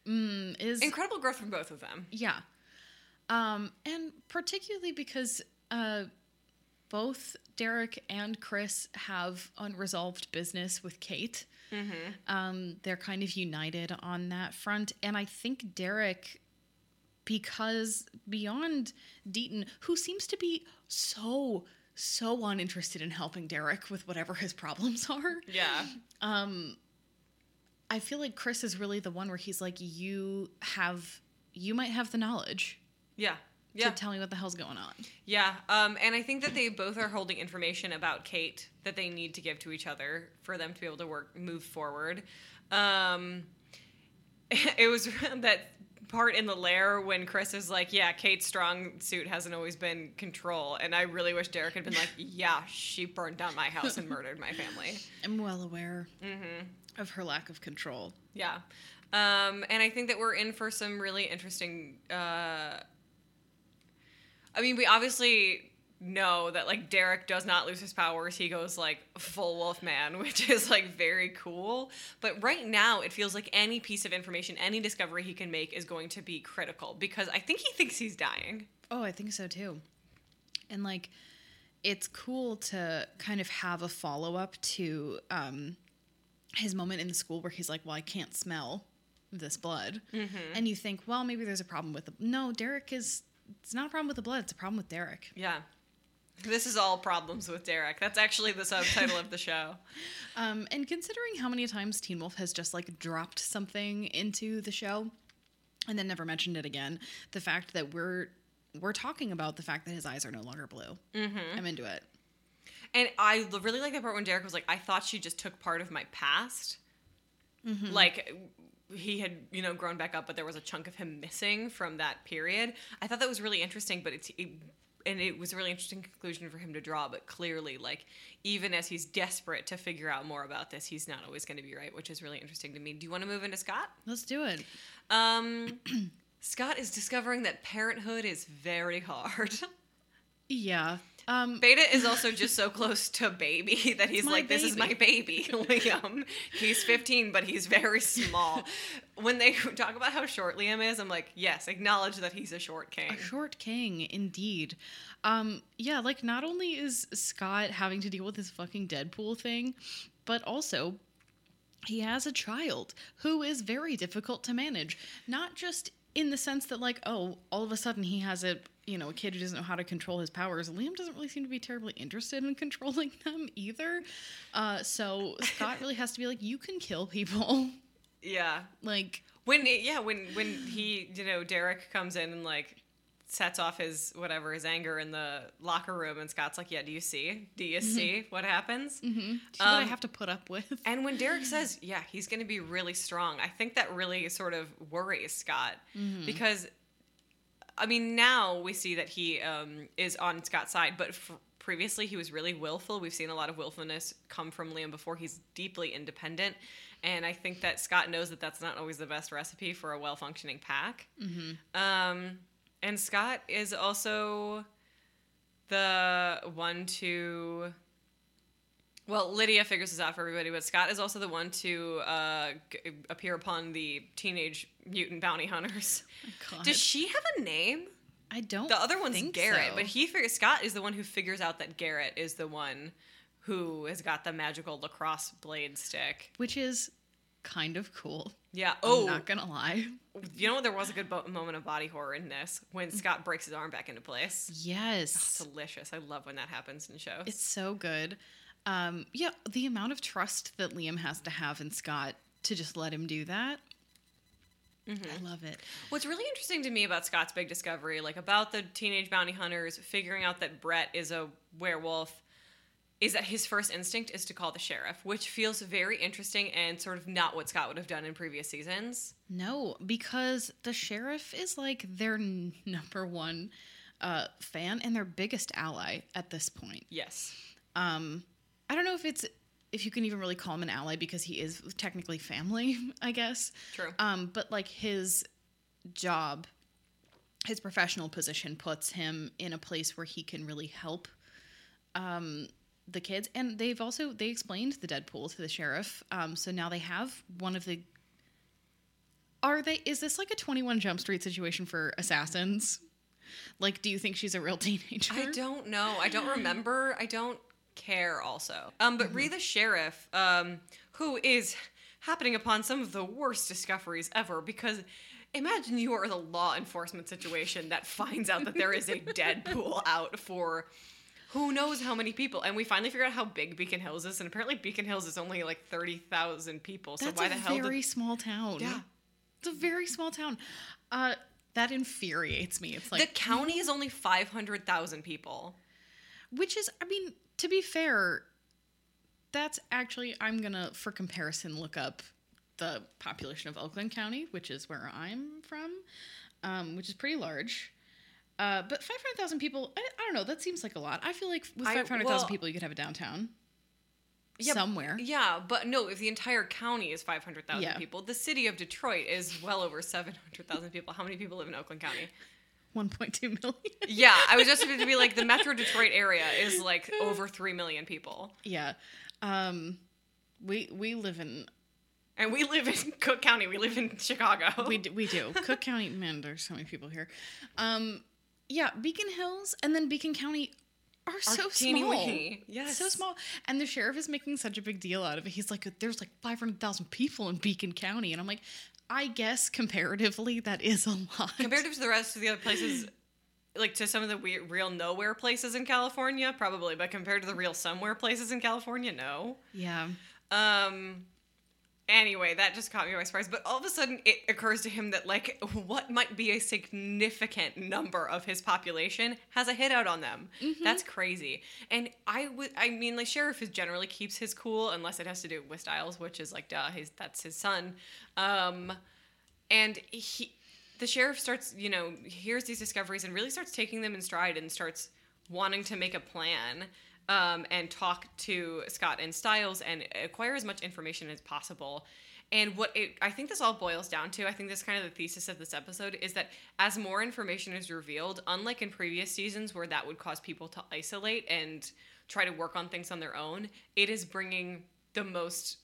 Mm, is incredible growth from both of them. yeah, um, and particularly because uh, both Derek and Chris have unresolved business with Kate. Um, they're kind of united on that front, and I think Derek, because beyond Deaton, who seems to be so so uninterested in helping Derek with whatever his problems are, Yeah. Um I feel like Chris is really the one where he's like, you have, you might have the knowledge Yeah. Yeah. to tell me what the hell's going on. Yeah, um, and I think that they both are holding information about Kate that they need to give to each other for them to be able to work move forward. Um, it was that part in the lair when Chris is like, "Yeah, Kate's strong suit hasn't always been control," and I really wish Derek had been like, "Yeah, she burned down my house and murdered my family." I'm well aware Mm-hmm. of her lack of control. Yeah. Um, and I think that we're in for some really interesting. Uh, I mean, we obviously know that like Derek does not lose his powers. He goes like full wolf man, which is like very cool. But right now, it feels like any piece of information, any discovery he can make is going to be critical because I think he thinks he's dying. Oh, I think so too. And like, it's cool to kind of have a follow up to um, his moment in the school where he's like, "Well, I can't smell this blood," and you think, "Well, maybe there's a problem with the." No, Derek is. It's not a problem with the blood. It's a problem with Derek. Yeah. This is all problems with Derek. That's actually the subtitle of the show. Um, and considering how many times Teen Wolf has just like dropped something into the show and then never mentioned it again, the fact that we're we're talking about the fact that his eyes are no longer blue. Mm-hmm. I'm into it. And I really like that part when Derek was like, I thought she just took part of my past. Like he had, you know, grown back up, but there was a chunk of him missing from that period. I thought that was really interesting, but it's. It, and it was a really interesting conclusion for him to draw, but clearly, like, even as he's desperate to figure out more about this, he's not always going to be right, which is really interesting to me. Do you want to move into Scott? Let's do it. Um, Scott is discovering that parenthood is very hard. Yeah. Um, Beta is also just so close to baby that he's like, "This is my baby, Liam." He's 15, but he's very small. when they talk about how short Liam is, I'm like, "Yes, acknowledge that he's a short king." A short king, indeed. Um, yeah, like not only is Scott having to deal with this fucking Deadpool thing, but also he has a child who is very difficult to manage. Not just in the sense that, like, oh, all of a sudden he has a you know a kid who doesn't know how to control his powers. Liam doesn't really seem to be terribly interested in controlling them either. Uh, so Scott really has to be like, you can kill people. Yeah. like, When it, yeah, when when he, you know, Derek comes in and like sets off his whatever his anger in the locker room, and Scott's like, "Yeah, do you see? Do you see what happens?" do you see what I Um, have to put up with? And when Derek says, "Yeah, he's going to be really strong," I think that really sort of worries Scott because, I mean, now we see that he um, is on Scott's side, but f- previously he was really willful. We've seen a lot of willfulness come from Liam before. He's deeply independent, and I think that Scott knows that that's not always the best recipe for a well-functioning pack. Um, and Scott is also the one to well, Lydia figures this out for everybody, but Scott is also the one to uh, g- appear upon the teenage mutant bounty hunters. God. Does she have a name? I don't. The other one's Garrett, so. but he figures Scott is the one who figures out that Garrett is the one who has got the magical lacrosse blade stick. which is kind of cool. Yeah. Oh, Oh, not gonna lie. you know what? There was a good bo- moment of body horror in this when Scott breaks his arm back into place. Yes, Delicious. I love when that happens in shows. it's so good. Um, yeah, the amount of trust that Liam has to have in Scott to just let him do that. Mm-hmm. I love it. What's really interesting to me about Scott's big discovery, like about the teenage bounty hunters figuring out that Brett is a werewolf, is that his first instinct is to call the sheriff, which feels very interesting and sort of not what Scott would have done in previous seasons. No, because the sheriff is like their n- number one uh, fan and their biggest ally at this point. Yes. Um, I don't know if it's if you can even really call him an ally because he is technically family, I guess. True. Um, but like his job, his professional position puts him in a place where he can really help um, the kids. And they've also they explained the Deadpool to the sheriff. Um, so now they have one of the. Are they? Is this like a Twenty One Jump Street situation for assassins? Like, do you think she's a real teenager? I don't know. I don't remember. I don't care also. Um, but Ree the sheriff, um, who is happening upon some of the worst discoveries ever because imagine you are the law enforcement situation that finds out that there is a Deadpool out for who knows how many people. And we finally figure out how big Beacon Hills is, and apparently Beacon Hills is only like 30,000 people. So That's why the hell did very small town. Yeah. it's a very small town. Uh, that infuriates me. It's like the county is only 500,000 people. Which is, I mean, to be fair, that's actually, I'm gonna, for comparison, look up the population of Oakland County, which is where I'm from, um, which is pretty large. Uh, but 500,000 people, I, I don't know, that seems like a lot. I feel like with 500,000 well- people, you could have a downtown Yeah, somewhere. Yeah, but no, if the entire county is 500,000 Yeah. people, the city of Detroit is well over 700,000 people. How many people live in Oakland County? 1.2 million. Yeah, I was just going to be like the Metro Detroit area is like over 3 million people. yeah. Um, we, we live in And we live in Cook County. We live in Chicago. we do, we do. Cook County, man, there's so many people here. Um, yeah, Beacon Hills and then Beacon County are, Are so teeny small. weeny. Yes. so small. And the sheriff is making such a big deal out of it. He's like, "There's like 500,000 people in Beacon County," and I'm like, I guess comparatively that is a lot. Compared to the rest of the other places, like to some of the weird, real nowhere places in California, probably, but compared to the real somewhere places in California, no. Yeah. Um. Anyway, that just caught me by surprise. But all of a sudden, it occurs to him that like what might be a significant number of his population has a hit out on them. That's crazy. And I would, I mean, like sheriff is generally keeps his cool unless it has to do with Stiles, which is like, duh, he's that's his son. Um, and he, the sheriff starts, you know, hears these discoveries and really starts taking them in stride and starts wanting to make a plan um, and talk to Scott and Stiles and acquire as much information as possible. And what it, I think this all boils down to, I think this is kind of the thesis of this episode, is that as more information is revealed, unlike in previous seasons where that would cause people to isolate and try to work on things on their own, it is bringing the most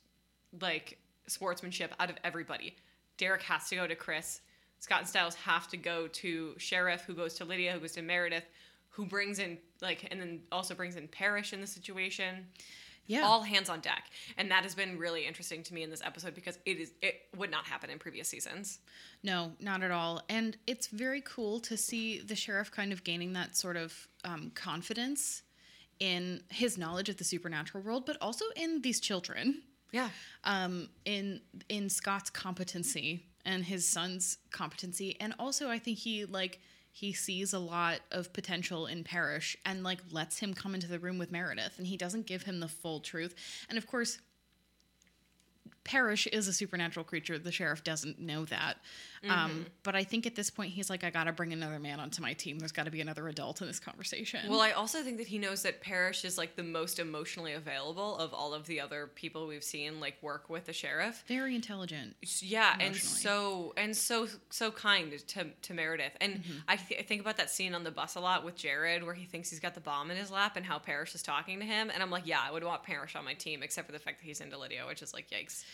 like sportsmanship out of everybody. Derek has to go to Chris. Scott and Stiles have to go to Sheriff, who goes to Lydia, who goes to Meredith, who brings in like, and then also brings in Parrish in the situation. Yeah. All hands on deck, and that has been really interesting to me in this episode because it is it would not happen in previous seasons. No, not at all. And it's very cool to see the sheriff kind of gaining that sort of um, confidence in his knowledge of the supernatural world, but also in these children, Yeah, um, in in Scott's competency and his son's competency, and also I think he like he sees a lot of potential in Parrish and like lets him come into the room with Meredith, and he doesn't give him the full truth. And of course, Parrish is a supernatural creature. The sheriff doesn't know that. Um, but I think at this point, he's like, I got to bring another man onto my team. There's got to be another adult in this conversation. Well, I also think that he knows that Parrish is like the most emotionally available of all of the other people we've seen like work with the sheriff. very intelligent. Yeah, and so and so so kind to to Meredith. And Mm-hmm. I, th- I think about that scene on the bus a lot with Jared, where he thinks he's got the bomb in his lap, and how Parrish is talking to him. And I'm like, yeah, I would want Parrish on my team, except for the fact that he's into Lydia, which is like, yikes.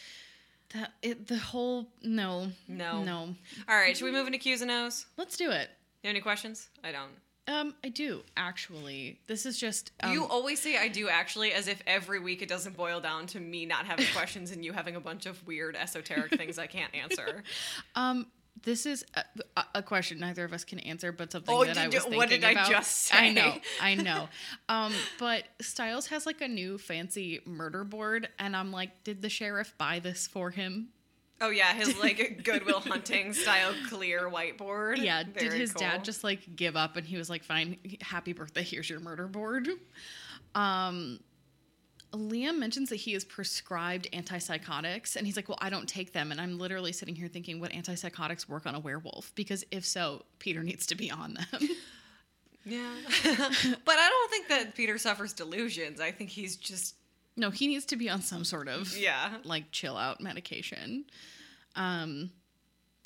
That it, the whole no, No. no. All right, should we move into Q's and O's? Let's do it. You have any questions? I don't. Um, I do actually. This is just um, you always say I do actually, as if every week it doesn't boil down to me not having questions and you having a bunch of weird esoteric things I can't answer. Um, this is a, a- question neither of us can answer, but something Oh, that I you- was thinking what did I about. just I know. I know. Um, but Stiles has like a new fancy murder board, and I'm like, did the sheriff buy this for him? Oh yeah, his like Goodwill Hunting style clear whiteboard. Yeah. did his cool. dad just like give up, and he was like, fine, happy birthday, here's your murder board. Um. Liam mentions that he is prescribed antipsychotics, and he's like, "Well, I don't take them." And I'm literally sitting here thinking, "What antipsychotics work on a werewolf?" Because if so, Peter needs to be on them. Yeah, but I don't think that Peter suffers delusions. I think he's just No, he needs to be on some sort of yeah. like chill out medication. Um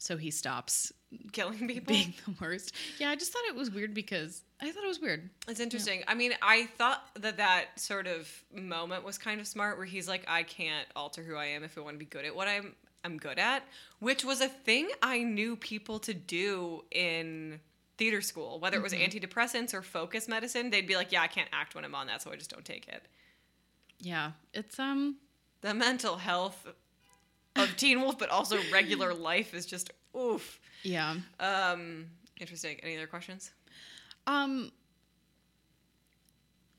so he stops Killing people. being the worst. Yeah, I just thought it was weird because I thought it was weird. It's interesting. I mean, I thought that that sort of moment was kind of smart, where he's like, "I can't alter who I am if I want to be good at what I'm I'm good at," which was a thing I knew people to do in theater school, whether it was antidepressants or focus medicine. They'd be like, "Yeah, I can't act when I'm on that, so I just don't take it." Yeah, it's um The mental health of Teen Wolf, but also regular life, is just oof. yeah. Um, interesting. Any other questions? Um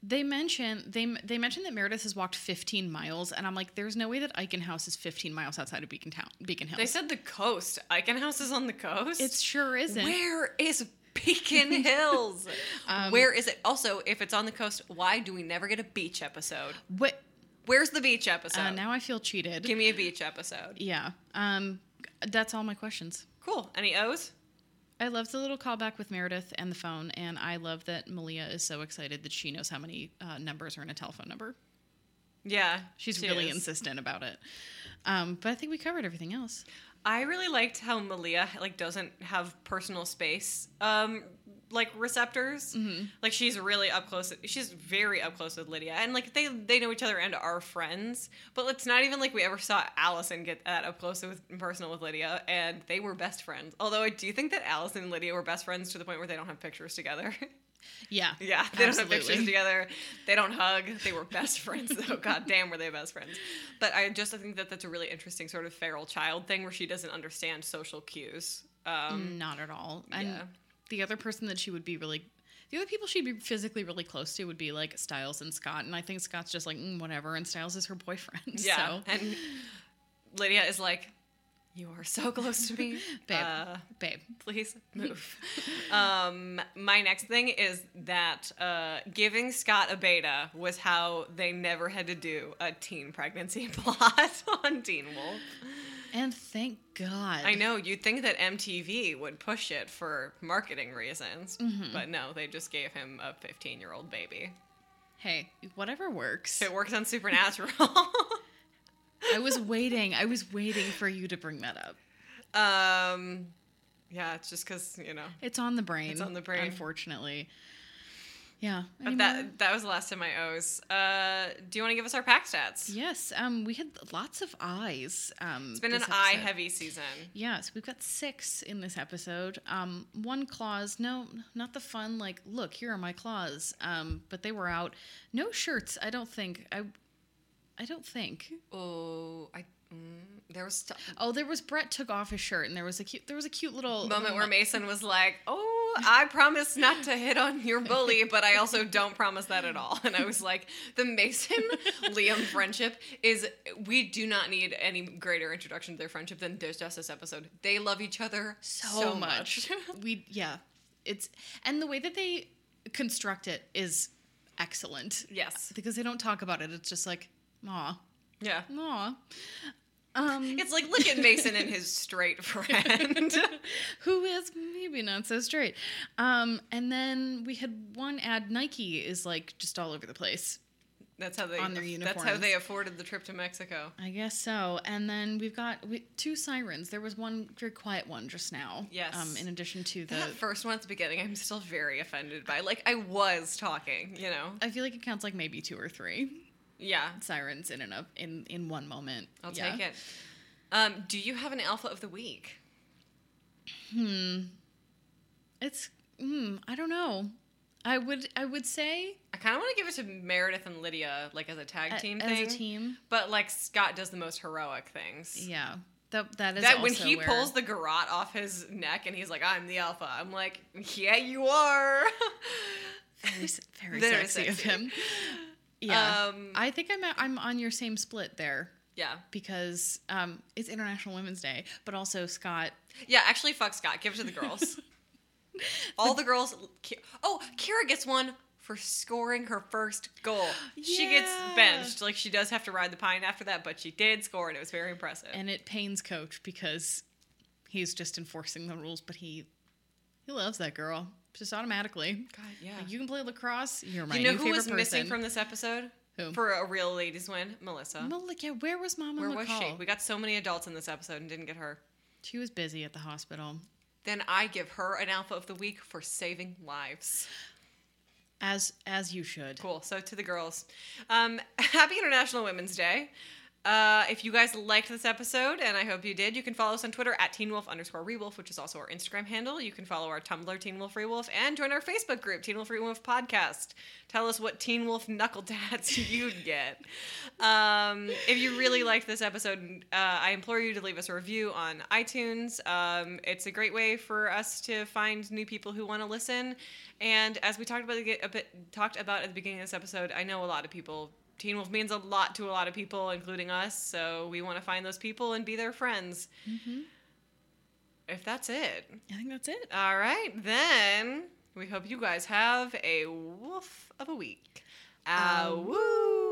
they mention they they mentioned that Meredith has walked 15 miles, and I'm like, there's no way that Eichen House is 15 miles outside of Beacon Town, Beacon Hills. They said the coast. Eichen House is on the coast. it sure isn't. Where is Beacon Hills? Um, Where is it? Also, if it's on the coast, why do we never get a beach episode? What? Where's the beach episode? Uh, now I feel cheated. Give me a beach episode. Yeah. Um, that's all my questions. Cool. Any O's? I love the little callback with Meredith and the phone, and I love that Malia is so excited that she knows how many uh, numbers are in a telephone number. Yeah, She's she really is. insistent about it. Um, but I think we covered everything else. I really liked how Malia like doesn't have personal space um like receptors. Mm-hmm. Like she's really up close. She's very up close with Lydia, and like they they know each other and are friends. But it's not even like we ever saw Allison get that up close with personal with Lydia, and they were best friends. Although I do think that Allison and Lydia were best friends to the point where they don't have pictures together. Yeah. yeah, they don't have pictures together. They don't hug. They were best friends though. God damn, were they best friends? But I just think that that's a really interesting sort of feral child thing where she doesn't understand social cues. Um, Not at all. And yeah. the other person that she would be really the other people she'd be physically really close to would be like Stiles and Scott, and I think Scott's just like mm, whatever, and Stiles is her boyfriend. Yeah. so. And Lydia is like, You are so close to me. babe, Uh, babe. please move. um, my next thing is that uh, giving Scott a beta was how they never had to do a teen pregnancy plot on Teen Wolf. And thank God. I know you'd think that MTV would push it for marketing reasons, Mm-hmm. but no, they just gave him a 15 year old baby. Hey, whatever works. It works on Supernatural. I was waiting. I was waiting for you to bring that up. um, yeah, it's just because you know. It's on the brain. It's on the brain. Unfortunately. Yeah. But that that was the last of my O's. Uh, do you want to give us our pack stats? Yes. Um. We had lots of eyes. Um. It's been an this eye heavy season. Yes, we've got six in this episode. Um, one claws, no, not the fun. Like, look, here are my claws. Um, but they were out. No shirts. I don't think. I, I don't think. Oh, I mm, there was Oh, there was Brett took off his shirt, and there was a cute. There was a cute little moment where Mason was like, "Oh, I promise not to hit on your bully, but I also don't promise that at all." And I was like, "The Mason Liam friendship is we do not need any greater introduction to their friendship than there's just this episode. They love each other so, so, much. we yeah, it's and the way that they construct it is excellent yes, because they don't talk about it. It's just like, aw, yeah. aw. Um, It's like look at Mason and his straight friend. who is maybe not so straight. Um, and then we had one ad. Nike is like just all over the place. That's how they On their That's how they afforded the trip to Mexico. I guess so. And then we've got we, two sirens. There was one very quiet one just now. Yes. Um, in addition to the, That first one at the beginning, I'm still very offended by. Like I was talking, you know. I feel like it counts like maybe two or three Yeah, sirens in and of in in one moment. I'll Yeah. take it. Um, do you have an alpha of the week? Hmm. It's mm, I don't know. I would I would say I kind of want to give it to Meredith and Lydia, like as a tag a- team as a team. But like Scott does the most heroic things. Yeah. That that is That when he where- pulls the garrote off his neck and he's like, "I'm the alpha," I'm like, "Yeah, you are." very, very, Very sexy, of him. Yeah. Um, I think I'm at, I'm on your same split there yeah, because um, it's International Women's Day, but also Scott. yeah. Actually, fuck Scott. Give it to the girls. All the girls. Oh, Kira gets one for scoring her first goal. yeah. She gets benched. Like she does have to ride the pine after that, but she did score, and it was very impressive. And it pains Coach because he's just enforcing the rules, but he he loves that girl just automatically. God, yeah. Like, you can play lacrosse. You're my you know who was missing from this episode? Who? For a real ladies win, Melissa. Yeah, where was Mama Where was she? We got so many adults in this episode and didn't get her. She was busy at the hospital, Then I give her an alpha of the week for saving lives. as as you should. Cool. So to the girls, um, happy International Women's Day. Uh, if you guys liked this episode, and I hope you did, you can follow us on Twitter at Teen Wolf underscore Rewolf, which is also our Instagram handle. You can follow our Tumblr, Teen Wolf Rewolf, and join our Facebook group, Teen Wolf Rewolf Podcast. Tell us what Teen Wolf knuckle tats you'd get. Um, if you really liked this episode, uh, I implore you to leave us a review on iTunes. Um, it's a great way for us to find new people who want to listen. And as we talked about a bit, talked about at the beginning of this episode, I know a lot of people. Teen Wolf means a lot to a lot of people, including us. So we want to find those people and be their friends. Mm-hmm. If that's it, I think that's it. all right, then we hope you guys have a wolf of a week. Um, Ow. woo.